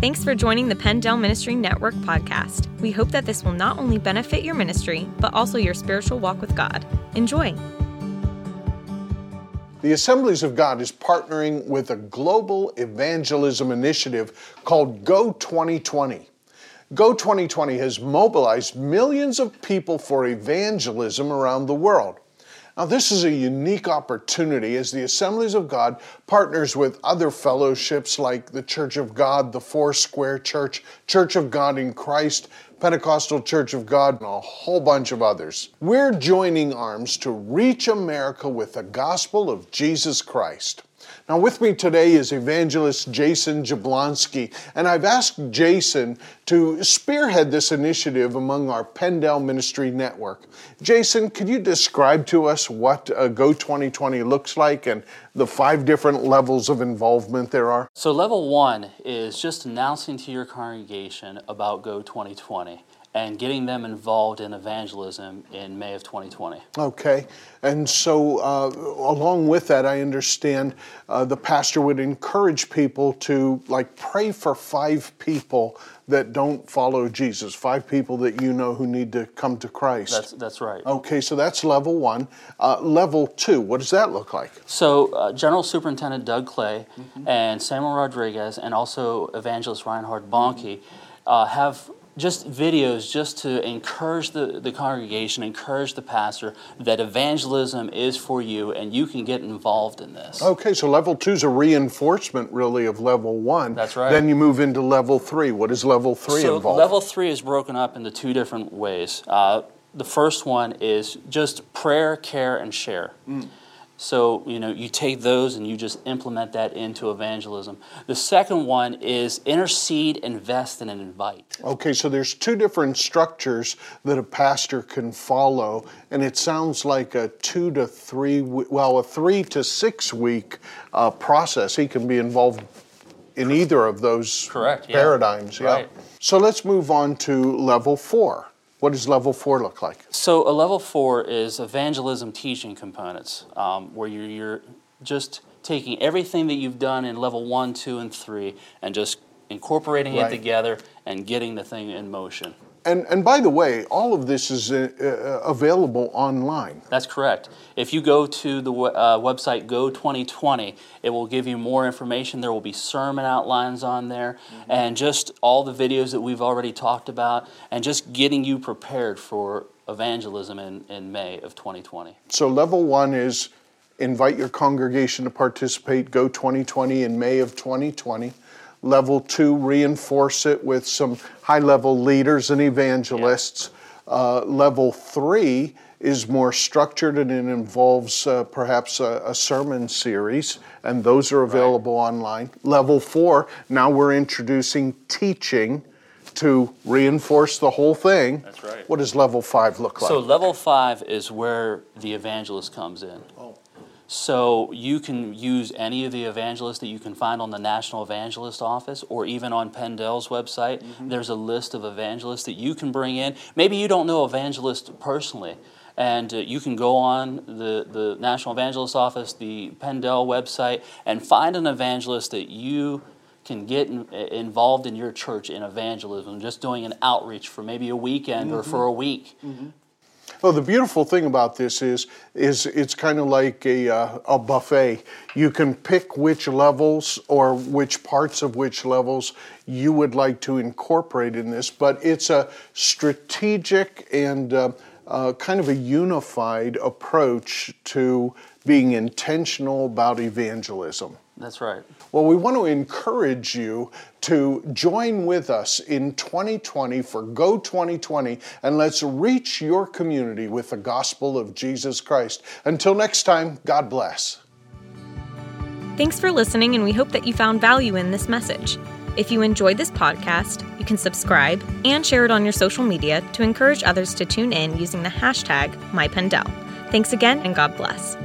Thanks for joining the PennDel Ministry Network podcast. We hope that this will not only benefit your ministry, but also your spiritual walk with God. Enjoy. The Assemblies of God is partnering with a global evangelism initiative called Go 2020. Go 2020 has mobilized millions of people for evangelism around the world. Now, this is a unique opportunity as the Assemblies of God partners with other fellowships like the Church of God, the Foursquare Church, Church of God in Christ, Pentecostal Church of God, and a whole bunch of others. We're joining arms to reach America with the gospel of Jesus Christ. Now, with me today is evangelist Jason Jablonski, and I've asked Jason to spearhead this initiative among our PennDel Ministry Network. Jason, could you describe to us what uh, Go 2020 looks like and the five different levels of involvement there are? So, level one is just announcing to your congregation about Go 2020 and getting them involved in evangelism in May of 2020. Okay. And so, uh, along with that, I understand uh, the pastor would encourage people to like pray for five people that don't follow Jesus, five people that you know who need to come to Christ. That's, that's right. Okay, so that's level one. Uh, level two, what does that look like? So, uh, General Superintendent Doug Clay mm-hmm. and Samuel Rodriguez, and also Evangelist Reinhard Bonnke, uh, have just videos just to encourage the, the congregation, encourage the pastor that evangelism is for you and you can get involved in this. Okay, so level two is a reinforcement really of level one. That's right. Then you move into level three. What is level three so involved? Level three is broken up into two different ways. Uh, the first one is just prayer, care, and share. Mm. So, you know, you take those and you just implement that into evangelism. The second one is intercede, invest, and invite. Okay, so there's two different structures that a pastor can follow, and it sounds like a two to three, well, a three to six week uh, process. He can be involved in either of those Correct, paradigms. Yeah. Right. So let's move on to level four. What does level four look like? So, a level four is evangelism teaching components, um, where you're, you're just taking everything that you've done in level one, two, and three and just incorporating right. it together and getting the thing in motion. And, and by the way, all of this is uh, uh, available online. That's correct. If you go to the uh, website Go 2020, it will give you more information. There will be sermon outlines on there mm-hmm. and just all the videos that we've already talked about and just getting you prepared for evangelism in, in May of 2020. So, level one is invite your congregation to participate, Go 2020 in May of 2020. Level two, reinforce it with some high level leaders and evangelists. Yeah. Uh, level three is more structured and it involves uh, perhaps a, a, sermon series, and those are available right. online. Level four, now we're introducing teaching to reinforce the whole thing. That's right. What does level five look like? So, level five is where the evangelist comes in. Oh. So you can use any of the evangelists that you can find on the National Evangelist Office or even on PennDel's website. Mm-hmm. There's a list of evangelists that you can bring in. Maybe you don't know evangelists personally, and uh, you can go on the, the National Evangelist Office, the PennDel website, and find an evangelist that you can get in, involved in your church in evangelism, just doing an outreach for maybe a weekend mm-hmm. or for a week. Mm-hmm. Well, the beautiful thing about this is, is it's kind of like a, uh, a buffet. You can pick which levels or which parts of which levels you would like to incorporate in this, but it's a strategic and uh, uh, kind of a unified approach to being intentional about evangelism. That's right. Well, we want to encourage you to join with us in 2020 for Go 2020 and let's reach your community with the gospel of Jesus Christ. Until next time, God bless. Thanks for listening, and we hope that you found value in this message. If you enjoyed this podcast, you can subscribe and share it on your social media to encourage others to tune in using the hashtag MyPennDel. Thanks again, and God bless.